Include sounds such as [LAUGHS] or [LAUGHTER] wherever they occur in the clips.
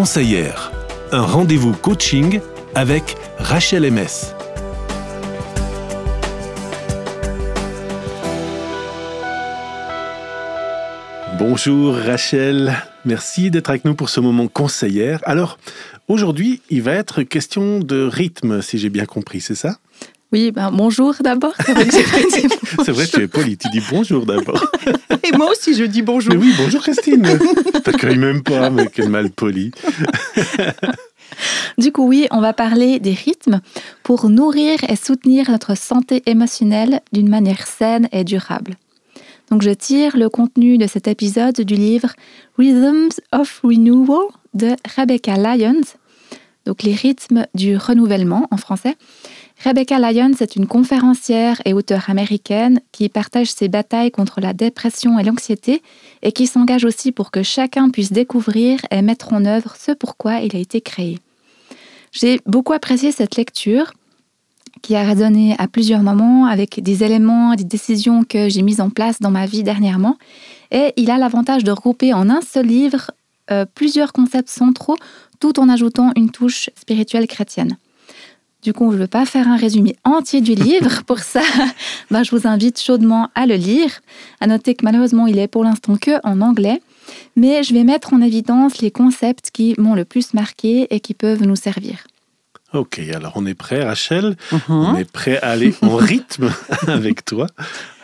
conseillère, un rendez-vous coaching avec Rachel MS. Bonjour Rachel, merci d'être avec nous pour ce moment conseillère. Alors, aujourd'hui, il va être question de rythme, si j'ai bien compris, c'est ça? Oui, ben bonjour d'abord. [LAUGHS] C'est vrai, que tu es poli, tu dis bonjour d'abord. [LAUGHS] Et moi aussi, je dis bonjour. Mais oui, bonjour Christine. [LAUGHS] T'accueilles même pas, mais quel mal poli. Du coup, oui, on va parler des rythmes pour nourrir et soutenir notre santé émotionnelle d'une manière saine et durable. Donc, je tire le contenu de cet épisode du livre Rhythms of Renewal de Rebecca Lyons, donc les rythmes du renouvellement en français. Rebecca Lyons est une conférencière et auteure américaine qui partage ses batailles contre la dépression et l'anxiété et qui s'engage aussi pour que chacun puisse découvrir et mettre en œuvre ce pourquoi il a été créé. J'ai beaucoup apprécié cette lecture qui a résonné à plusieurs moments avec des éléments, des décisions que j'ai mises en place dans ma vie dernièrement. Et il a l'avantage de regrouper en un seul livre euh, plusieurs concepts centraux tout en ajoutant une touche spirituelle chrétienne. Du coup, je ne veux pas faire un résumé entier du livre. [LAUGHS] Pour ça, ben, je vous invite chaudement à le lire. À noter que malheureusement, il est pour l'instant que en anglais. Mais je vais mettre en évidence les concepts qui m'ont le plus marqué et qui peuvent nous servir. Ok, alors on est prêt, Rachel? Uh-huh. On est prêt à aller en [LAUGHS] rythme avec toi.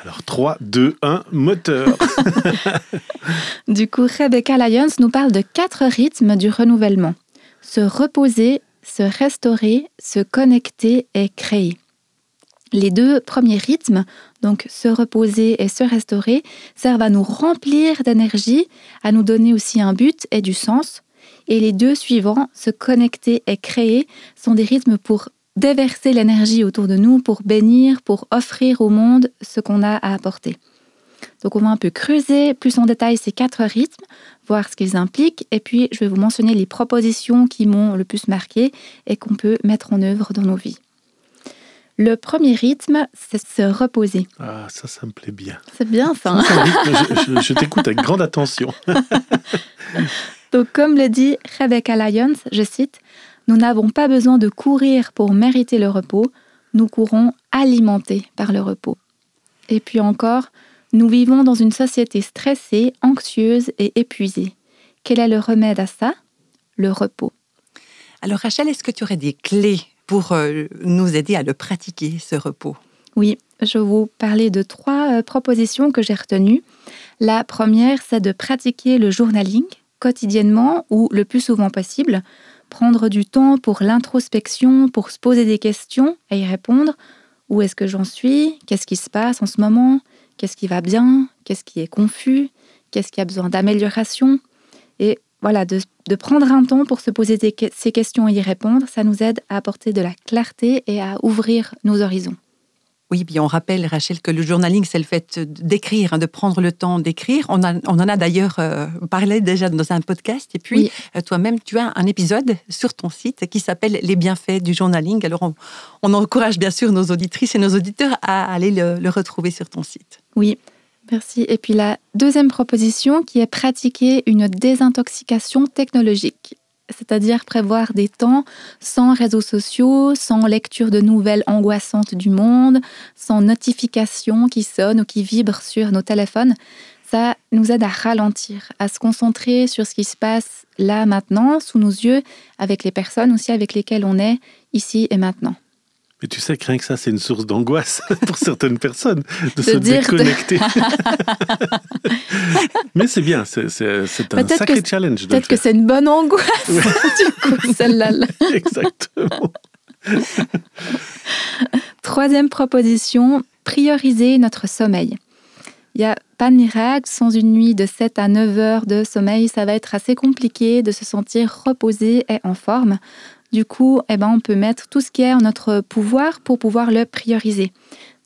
Alors 3, 2, 1, moteur. [LAUGHS] du coup, Rebecca Lyons nous parle de quatre rythmes du renouvellement. Se reposer, se restaurer, se connecter et créer. Les deux premiers rythmes, donc se reposer et se restaurer, servent à nous remplir d'énergie, à nous donner aussi un but et du sens. Et les deux suivants, se connecter et créer, sont des rythmes pour déverser l'énergie autour de nous, pour bénir, pour offrir au monde ce qu'on a à apporter. Donc on va un peu creuser plus en détail ces quatre rythmes, voir ce qu'ils impliquent, et puis je vais vous mentionner les propositions qui m'ont le plus marqué et qu'on peut mettre en œuvre dans nos vies. Le premier rythme, c'est se reposer. Ah, ça, ça me plaît bien. C'est bien ça. Hein. je, je t'écoute avec grande attention. [LAUGHS] Donc, comme le dit Rebecca Lyons, je cite, Nous n'avons pas besoin de courir pour mériter le repos, nous courons alimentés par le repos. Et puis encore, nous vivons dans une société stressée, anxieuse et épuisée. Quel est le remède à ça? Le repos. Alors Rachel, est-ce que tu aurais des clés pour euh, nous aider à le pratiquer, ce repos? Oui, je vais vous parler de trois euh, propositions que j'ai retenues. La première, c'est de pratiquer le journaling quotidiennement ou le plus souvent possible. Prendre du temps pour l'introspection, pour se poser des questions et y répondre. Où est-ce que j'en suis? Qu'est-ce qui se passe en ce moment? Qu'est-ce qui va bien, qu'est-ce qui est confus, qu'est-ce qui a besoin d'amélioration? Et voilà, de, prendre un temps pour se poser ces questions et y répondre, ça nous aide à apporter de la clarté et à ouvrir nos horizons. Oui, bien on rappelle, Rachel, que le journaling, c'est le fait d'écrire, hein, de prendre le temps d'écrire. On, en a d'ailleurs euh, parlé déjà dans un podcast. Et puis, euh, toi-même, tu as un épisode sur ton site qui s'appelle Les bienfaits du journaling. Alors, on, encourage bien sûr nos auditrices et nos auditeurs à aller le retrouver sur ton site. Oui, merci. Et puis la deuxième proposition qui est pratiquer une désintoxication technologique c'est-à-dire prévoir des temps sans réseaux sociaux, sans lecture de nouvelles angoissantes du monde, sans notifications qui sonnent ou qui vibrent sur nos téléphones. Ça nous aide à ralentir, à se concentrer sur ce qui se passe là maintenant, sous nos yeux, avec les personnes aussi avec lesquelles on est ici et maintenant. Tu sais que rien que ça, c'est une source d'angoisse [LAUGHS] pour certaines personnes de, se déconnecter. [LAUGHS] Mais c'est bien, c'est un sacré challenge. Peut-être que c'est une bonne angoisse, [LAUGHS] du coup, celle-là. Exactement. Troisième proposition, prioriser notre sommeil. Il n'y a pas de miracle, sans une nuit de 7 à 9 heures de sommeil, ça va être assez compliqué de se sentir reposé et en forme. Du coup, eh ben, on peut mettre tout ce qui est en notre pouvoir pour pouvoir le prioriser.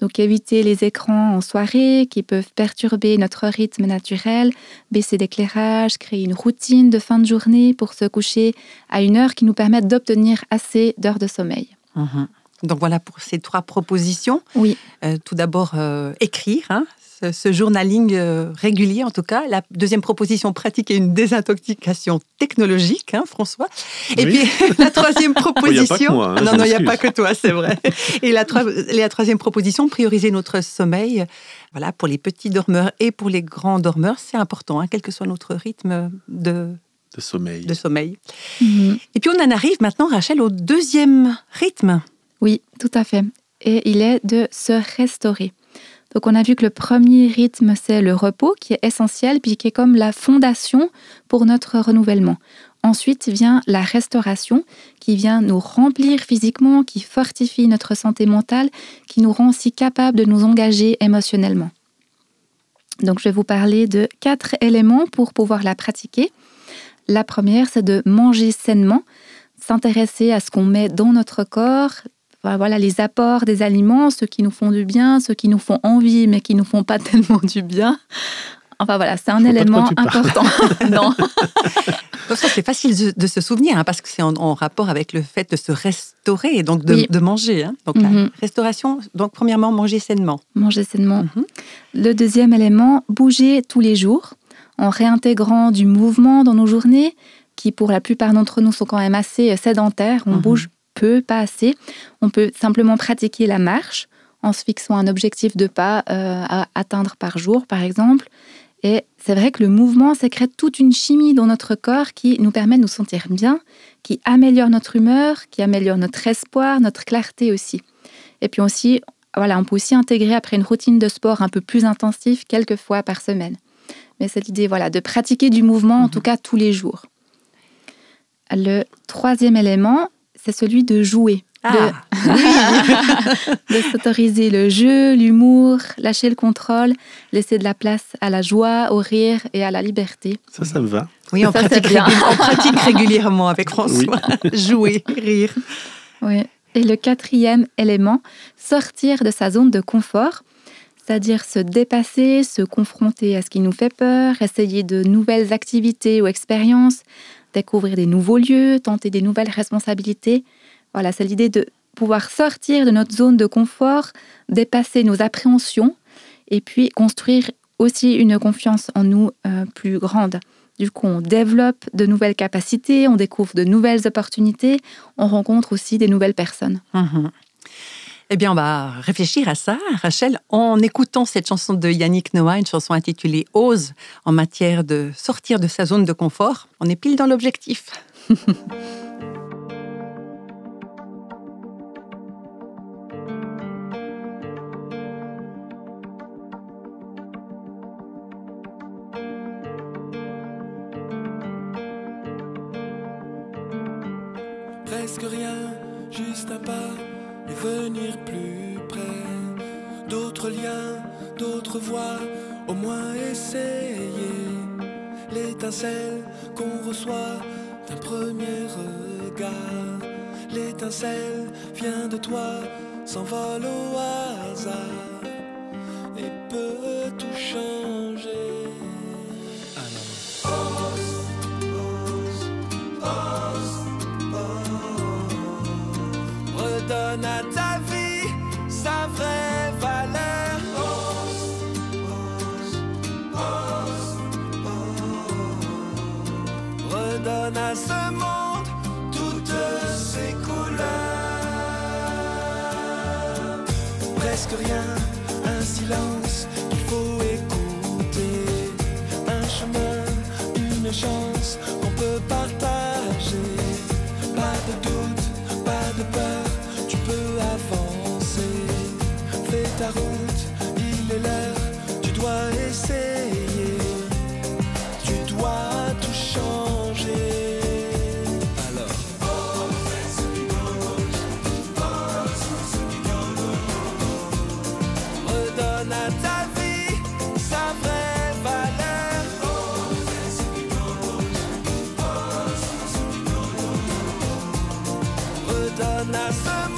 Donc éviter les écrans en soirée qui peuvent perturber notre rythme naturel, baisser l'éclairage, créer une routine de fin de journée pour se coucher à une heure qui nous permette d'obtenir assez d'heures de sommeil. Mhm. Donc voilà pour ces trois propositions. Oui. Euh, tout d'abord, euh, écrire, hein, ce, journaling euh, régulier en tout cas. La deuxième proposition, pratiquer une désintoxication technologique, hein, François. Et puis [LAUGHS] la troisième proposition... Hein, non, non, il n'y a pas que toi, c'est vrai. [LAUGHS] Et la, la troisième proposition, prioriser notre sommeil. Voilà, pour les petits dormeurs et pour les grands dormeurs, c'est important, hein, quel que soit notre rythme de de sommeil. De sommeil. Mhm. Et puis on en arrive maintenant, Rachel, au deuxième rythme. Oui, tout à fait. Et il est de se restaurer. Donc on a vu que le premier rythme, c'est le repos, qui est essentiel, puis qui est comme la fondation pour notre renouvellement. Ensuite vient la restauration, qui vient nous remplir physiquement, qui fortifie notre santé mentale, qui nous rend aussi capables de nous engager émotionnellement. Donc je vais vous parler de quatre éléments pour pouvoir la pratiquer. La première, c'est de manger sainement, s'intéresser à ce qu'on met dans notre corps, voilà les apports des aliments, ceux qui nous font du bien, ceux qui nous font envie mais qui nous font pas [LAUGHS] tellement du bien. Enfin voilà, c'est un élément important. [LAUGHS] non. c'est facile de se souvenir hein, parce que c'est en, rapport avec le fait de se restaurer et donc de, manger. Hein. Donc la mhm. restauration, donc premièrement manger sainement. Manger sainement. Mhm. Le deuxième élément, bouger tous les jours en réintégrant du mouvement dans nos journées qui pour la plupart d'entre nous sont quand même assez sédentaires. On mhm. bouge peu, pas assez. On peut simplement pratiquer la marche en se fixant un objectif de pas euh, à atteindre par jour, par exemple. Et c'est vrai que le mouvement sécrète toute une chimie dans notre corps qui nous permet de nous sentir bien, qui améliore notre humeur, qui améliore notre espoir, notre clarté aussi. Et puis aussi, voilà, on peut aussi intégrer après une routine de sport un peu plus intensive quelques fois par semaine. Mais c'est l'idée voilà, de pratiquer du mouvement, en mhm. tout cas tous les jours. Le troisième élément, c'est celui de jouer. Ah, [LAUGHS] de, s'autoriser le jeu, l'humour, lâcher le contrôle, laisser de la place à la joie, au rire et à la liberté. Ça, ça me va. Oui, on, pratique, pratique, [LAUGHS] régulièrement avec François. [LAUGHS] Jouer, rire. Oui. Et le quatrième élément, sortir de sa zone de confort, c'est-à-dire se dépasser, se confronter à ce qui nous fait peur, essayer de nouvelles activités ou expériences, découvrir des nouveaux lieux, tenter des nouvelles responsabilités. Voilà, c'est l'idée de pouvoir sortir de notre zone de confort, dépasser nos appréhensions et puis construire aussi une confiance en nous euh, plus grande. Du coup, on développe de nouvelles capacités, on découvre de nouvelles opportunités, on rencontre aussi des nouvelles personnes. Mhm. Eh bien, on va réfléchir à ça, Rachel, en écoutant cette chanson de Yannick Noah, une chanson intitulée Ose, en matière de sortir de sa zone de confort. On est pile dans l'objectif. [LAUGHS] qu'on reçoit d'un premier regard. L'étincelle vient de toi, s'envole au hasard Rien, un silence qu'il faut écouter. Un chemin, une chance qu'on peut partager. Redonne à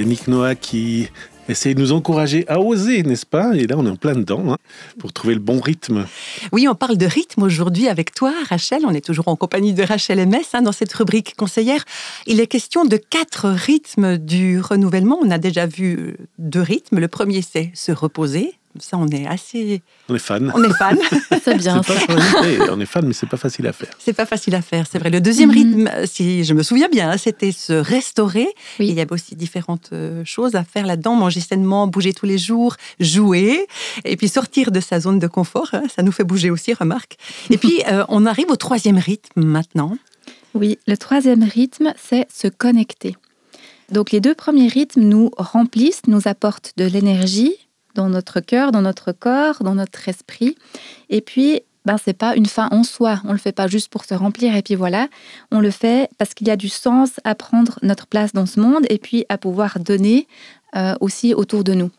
Yannick Noah qui essaye de nous encourager à oser, n'est-ce pas? Et là, on est en plein dedans, hein, pour trouver le bon rythme. Oui, on parle de rythme aujourd'hui avec toi, Rachel. On est toujours en compagnie de Rachel MS hein, dans cette rubrique conseillère. Il est question de quatre rythmes du renouvellement. On a déjà vu deux rythmes. Le premier, c'est se reposer. Ça, on est assez. On est fan. On est fan. [LAUGHS] C'est bien C'est ça. pas facile. on est fan, mais c'est pas facile à faire. C'est pas facile à faire, c'est vrai. Le deuxième Mhm. rythme, si je me souviens bien, c'était se restaurer. Oui. Il y avait aussi différentes euh, choses à faire là-dedans manger sainement, bouger tous les jours, jouer, et puis sortir de sa zone de confort. hein, ça nous fait bouger aussi, remarque. Et puis, [LAUGHS] euh, on arrive au troisième rythme maintenant. Oui, le troisième rythme, c'est se connecter. Donc les deux premiers rythmes nous remplissent, nous apportent de l'énergie dans notre cœur, dans notre corps, dans notre esprit. Et puis, ben, c'est pas une fin en soi. On le fait pas juste pour se remplir et puis voilà. On le fait parce qu'il y a du sens à prendre notre place dans ce monde et puis à pouvoir donner euh, aussi autour de nous.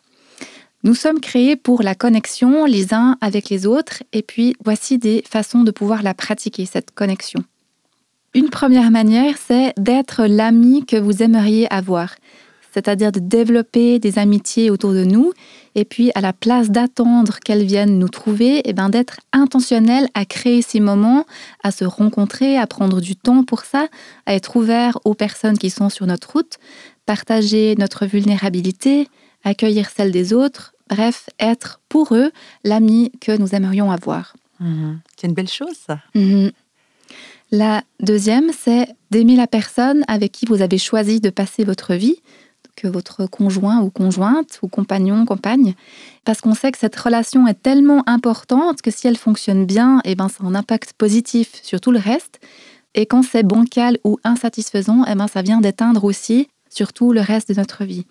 Nous sommes créés pour la connexion les uns avec les autres et puis voici des façons de pouvoir la pratiquer, cette connexion. Une première manière, c'est d'être l'ami que vous aimeriez avoir, c'est-à-dire de développer des amitiés autour de nous, et puis à la place d'attendre qu'elles viennent nous trouver, et ben d'être intentionnel à créer ces moments, à se rencontrer, à prendre du temps pour ça, à être ouvert aux personnes qui sont sur notre route, partager notre vulnérabilité, accueillir celle des autres, bref, être pour eux l'ami que nous aimerions avoir. C'est une belle chose, ça. Mhm. La deuxième, c'est d'aimer la personne avec qui vous avez choisi de passer votre vie, votre conjoint ou conjointe ou compagnon, compagne, parce qu'on sait que cette relation est tellement importante que si elle fonctionne bien, eh ben, ça un impact positif sur tout le reste. Et quand c'est bancal ou insatisfaisant, eh ben, ça vient d'éteindre aussi sur tout le reste de notre vie.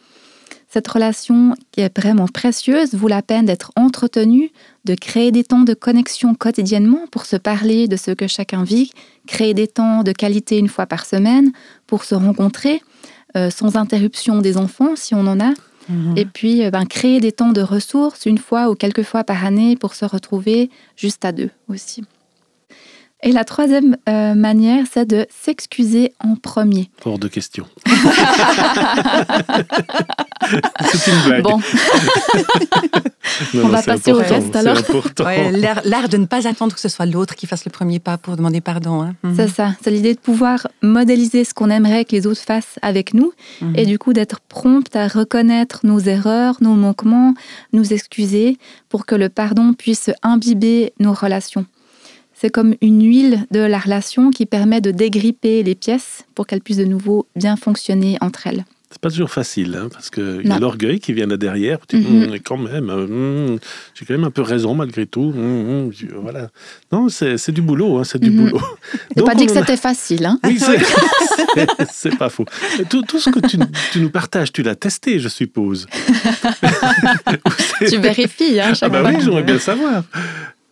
Cette relation qui est vraiment précieuse vaut la peine d'être entretenue, de créer des temps de connexion quotidiennement pour se parler de ce que chacun vit, créer des temps de qualité une fois par semaine pour se rencontrer, sans interruption des enfants si on en a, et puis euh, ben, créer des temps de ressources une fois ou quelques fois par année pour se retrouver juste à deux aussi. Et la troisième euh, manière, c'est de s'excuser en premier. Hors de question. [LAUGHS] c'est une blague. Bon, [LAUGHS] Non, on non, va passer au reste, c'est alors. important. Ouais, l'art de ne pas attendre que ce soit l'autre qui fasse le premier pas pour demander pardon. hein. Mhm. c'est ça. C'est l'idée de pouvoir modéliser ce qu'on aimerait que les autres fassent avec nous Mhm. et du coup d'être prompte à reconnaître nos erreurs, nos manquements, nous excuser pour que le pardon puisse imbiber nos relations. C'est comme une huile de la relation qui permet de dégripper les pièces pour qu'elles puissent de nouveau bien fonctionner entre elles. C'est pas toujours facile, hein, parce qu'il y a l'orgueil qui vient là derrière. Tu dis. Hum, quand même, euh, hum, j'ai quand même un peu raison malgré tout. Hum, voilà. Non, c'est du boulot, hein, c'est du Mhm. boulot. [LAUGHS] Pas dit que a- c'était facile. Hein Oui, c'est- [LAUGHS] [LAUGHS] pas faux. Tout, tout ce que tu, tu nous partages, tu l'as testé, je suppose. tu vérifies. Hein, Ah bah fois. oui, j'aimerais bien savoir.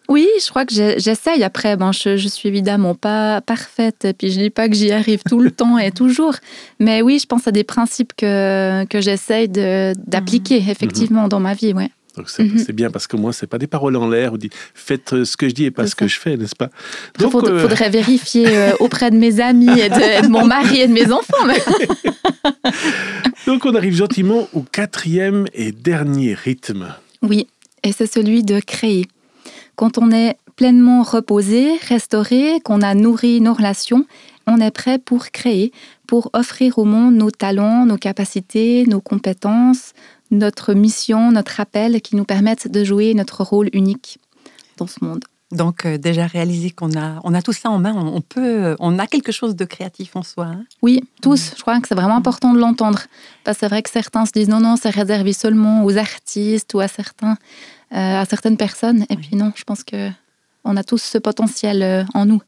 Oui, je crois que j'essaye. Après, bon, je, je suis évidemment pas parfaite, et puis je dis pas que j'y arrive tout le [LAUGHS] temps et toujours. Mais oui, je pense à des principes que, que j'essaye d'appliquer effectivement dans ma vie. Ouais. Donc c'est Mhm. c'est bien parce que moi, c'est pas des paroles en l'air ou dit faites euh, ce que je dis et pas ce que je fais, n'est-ce pas? Il Donc, euh, faudrait [LAUGHS] vérifier euh, auprès de mes amis et de, et de mon mari et de mes enfants. mais- [LAUGHS] donc on arrive gentiment au quatrième et dernier rythme. Oui, et c'est celui de créer. Quand on est pleinement reposé, restauré, qu'on a nourri nos relations, on est prêt pour créer, pour offrir au monde nos talents, nos capacités, nos compétences, notre mission, notre appel qui nous permettent de jouer notre rôle unique dans ce monde. Donc euh, déjà réaliser qu'on a, on a tout ça en main, on, on peut, on a quelque chose de créatif en soi. hein. Oui, tous. Je crois que c'est vraiment important de l'entendre. Parce que c'est vrai que certains se disent non, non, c'est réservé seulement aux artistes ou à certains, euh, à certaines personnes. Et puis non, je pense que on a tous ce potentiel euh, en nous.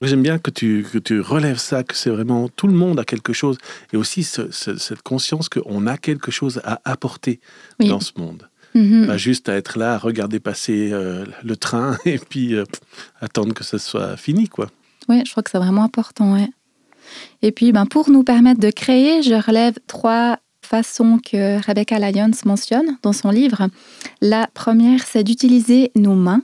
J'aime bien que tu, que tu relèves ça, que c'est vraiment tout le monde a quelque chose, et aussi ce- ce- cette conscience qu'on a quelque chose à apporter Oui. dans ce monde. Mhm. Pas juste à être là, à regarder passer euh, le train [LAUGHS] et puis euh, pff, attendre que ce soit fini, quoi. Oui, je crois que c'est vraiment important. ouais. Et puis, ben, pour nous permettre de créer, je relève trois façons que Rebecca Lyons mentionne dans son livre. La première, c'est d'utiliser nos mains,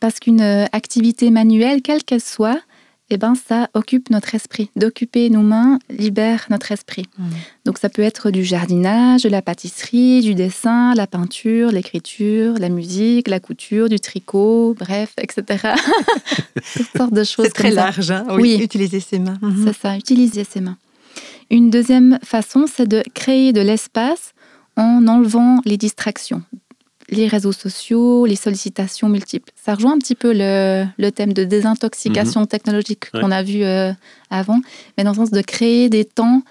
parce qu'une euh, activité manuelle, quelle qu'elle soit, eh ben, ça occupe notre esprit. D'occuper nos mains libère notre esprit. Mhm. Donc ça peut être du jardinage, de la pâtisserie, du dessin, la peinture, l'écriture, la musique, la couture, du tricot, bref, etc. [LAUGHS] Toutes sortes de choses C'est très comme ça. large, hein, oui, Oui. utiliser ses mains. Mhm. C'est ça, utiliser ses mains. Une deuxième façon, c'est de créer de l'espace en enlevant les distractions, les réseaux sociaux, les sollicitations multiples. Ça rejoint un petit peu le, le thème de désintoxication technologique Ouais. qu'on a vu euh, avant, mais dans le sens de créer des temps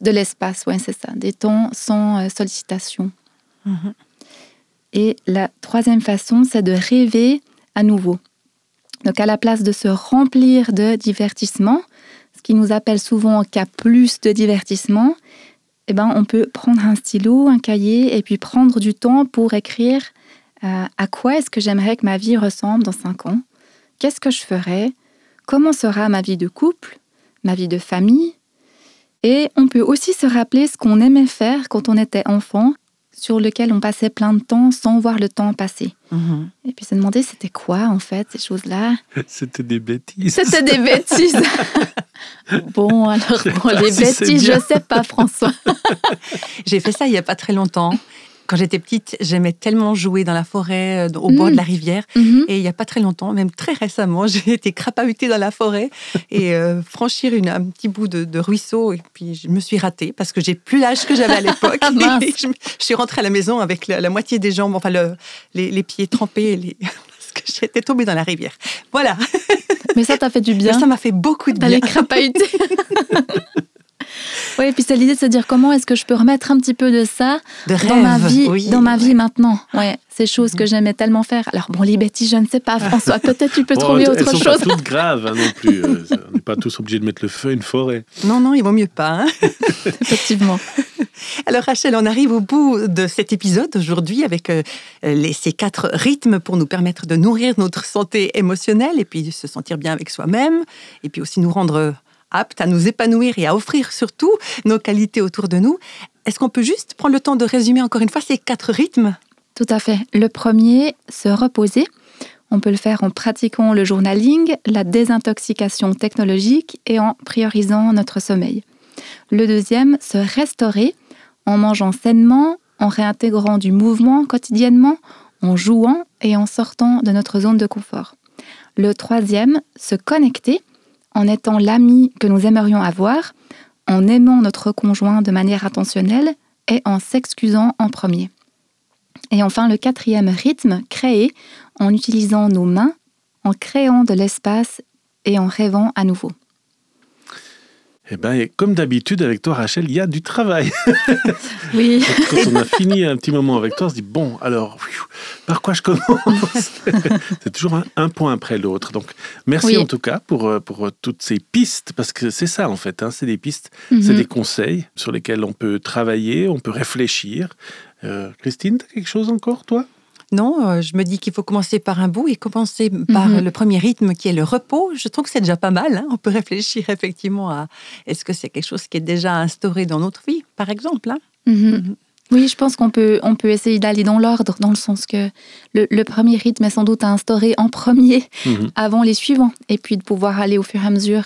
de l'espace, ouais, c'est ça, des temps sans euh, sollicitation. Mhm. Et la troisième façon, c'est de rêver à nouveau. Donc à la place de se remplir de divertissement, qui nous appelle souvent qu'à plus de divertissement, eh ben, on peut prendre un stylo, un cahier et puis prendre du temps pour écrire euh, à quoi est-ce que j'aimerais que ma vie ressemble dans cinq ans, qu'est-ce que je ferais, comment sera ma vie de couple, ma vie de famille? Et on peut aussi se rappeler ce qu'on aimait faire quand on était enfant, sur lequel on passait plein de temps sans voir le temps passer. Mhm. Et puis se demander c'était quoi en fait ces choses-là? [LAUGHS] C'était des bêtises. C'était des bêtises. [LAUGHS] bon alors bon, les si bêtises je sais pas François. J'ai fait ça il n'y a pas très longtemps. Quand j'étais petite, j'aimais tellement jouer dans la forêt, euh, au bord Mm. de la rivière. Mhm. Et il n'y a pas très longtemps, même très récemment, [LAUGHS] j'ai été crapahutée dans la forêt et euh, franchir une, un petit bout de, de ruisseau. Et puis je me suis ratée parce que j'ai plus l'âge que j'avais à [LAUGHS] l'époque. Ah, je, je suis rentrée à la maison avec la, la moitié des jambes, enfin le- les, les pieds trempés. et Les, [LAUGHS] parce que j'étais tombée dans la rivière. Voilà. Mais ça t'a fait du Mais bien. ça m'a fait beaucoup de bien. D'aller crapahuter. [LAUGHS] Oui, et puis c'est l'idée de se dire comment est-ce que je peux remettre un petit peu de ça De dans ma vie, oui, dans ma vie ouais. maintenant. Ouais, ces choses que j'aimais tellement faire. Alors bon, les bêtises, je ne sais pas, François. Peut-être tu peux [LAUGHS] Bon, trouver elles autre sont chose. pas toutes graves hein, non plus. euh, on n'est pas tous obligés de mettre le feu à une forêt. Non, non, il vaut mieux pas. hein. [LAUGHS] Effectivement. Alors Rachel, on arrive au bout de cet épisode aujourd'hui avec euh, les, ces quatre rythmes pour nous permettre de nourrir notre santé émotionnelle et puis se sentir bien avec soi-même et puis aussi nous rendre aptes à nous épanouir et à offrir surtout nos qualités autour de nous. Est-ce qu'on peut juste prendre le temps de résumer encore une fois ces quatre rythmes? Tout à fait. Le premier, se reposer. On peut le faire en pratiquant le journaling, la désintoxication technologique et en priorisant notre sommeil. Le deuxième, se restaurer en mangeant sainement, en réintégrant du mouvement quotidiennement, en jouant et en sortant de notre zone de confort. Le troisième, se connecter en étant l'ami que nous aimerions avoir, en aimant notre conjoint de manière attentionnelle et en s'excusant en premier. Et enfin, le quatrième rythme, créer en utilisant nos mains, en créant de l'espace et en rêvant à nouveau. Eh et comme d'habitude avec toi, Rachel, il y a du travail. [LAUGHS] Oui, Quand on a fini un petit moment avec toi, on se dit bon, alors par quoi je commence [LAUGHS] C'est toujours un, un point après l'autre. Donc, merci Oui. en tout cas pour, euh, pour toutes ces pistes, parce que c'est ça en fait, hein, c'est des pistes, c'est Mhm. des conseils sur lesquels on peut travailler, on peut réfléchir. Euh, Christine, tu as quelque chose encore, toi? Non, euh, je me dis qu'il faut commencer par un bout et commencer par Mhm. le premier rythme qui est le repos. Je trouve que c'est déjà pas mal. hein. On peut réfléchir effectivement à est-ce que c'est quelque chose qui est déjà instauré dans notre vie, par exemple. hein? Mhm. Oui, je pense qu'on peut, on peut essayer d'aller dans l'ordre, dans le sens que le, le premier rythme est sans doute à instaurer en premier Mhm. avant les suivants, et puis de pouvoir aller au fur et à mesure.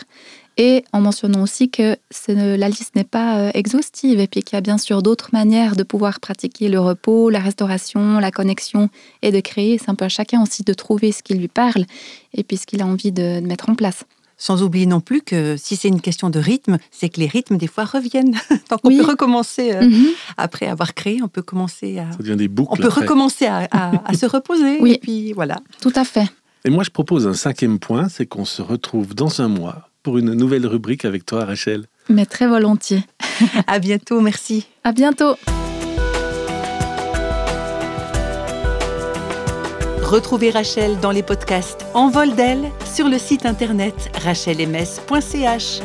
Et en mentionnant aussi que la liste n'est pas euh, exhaustive, et puis qu'il y a bien sûr d'autres manières de pouvoir pratiquer le repos, la restauration, la connexion, et de créer. C'est un peu à chacun aussi de trouver ce qui lui parle, et puis ce qu'il a envie de, de mettre en place. Sans oublier non plus que si c'est une question de rythme, c'est que les rythmes des fois reviennent. [LAUGHS] Donc on Oui. peut recommencer euh, Mhm. après avoir créé, on peut commencer à Ça devient des boucles. on peut après. recommencer à, à- à se reposer. Oui. Et puis voilà. Tout à fait. Et moi, je propose un cinquième point, c'est qu'on se retrouve dans un mois pour une nouvelle rubrique avec toi, Rachel. Mais très volontiers. [LAUGHS] À bientôt, merci. À bientôt. Retrouvez Rachel dans les podcasts En vol d'elle sur le site internet rachelms.ch.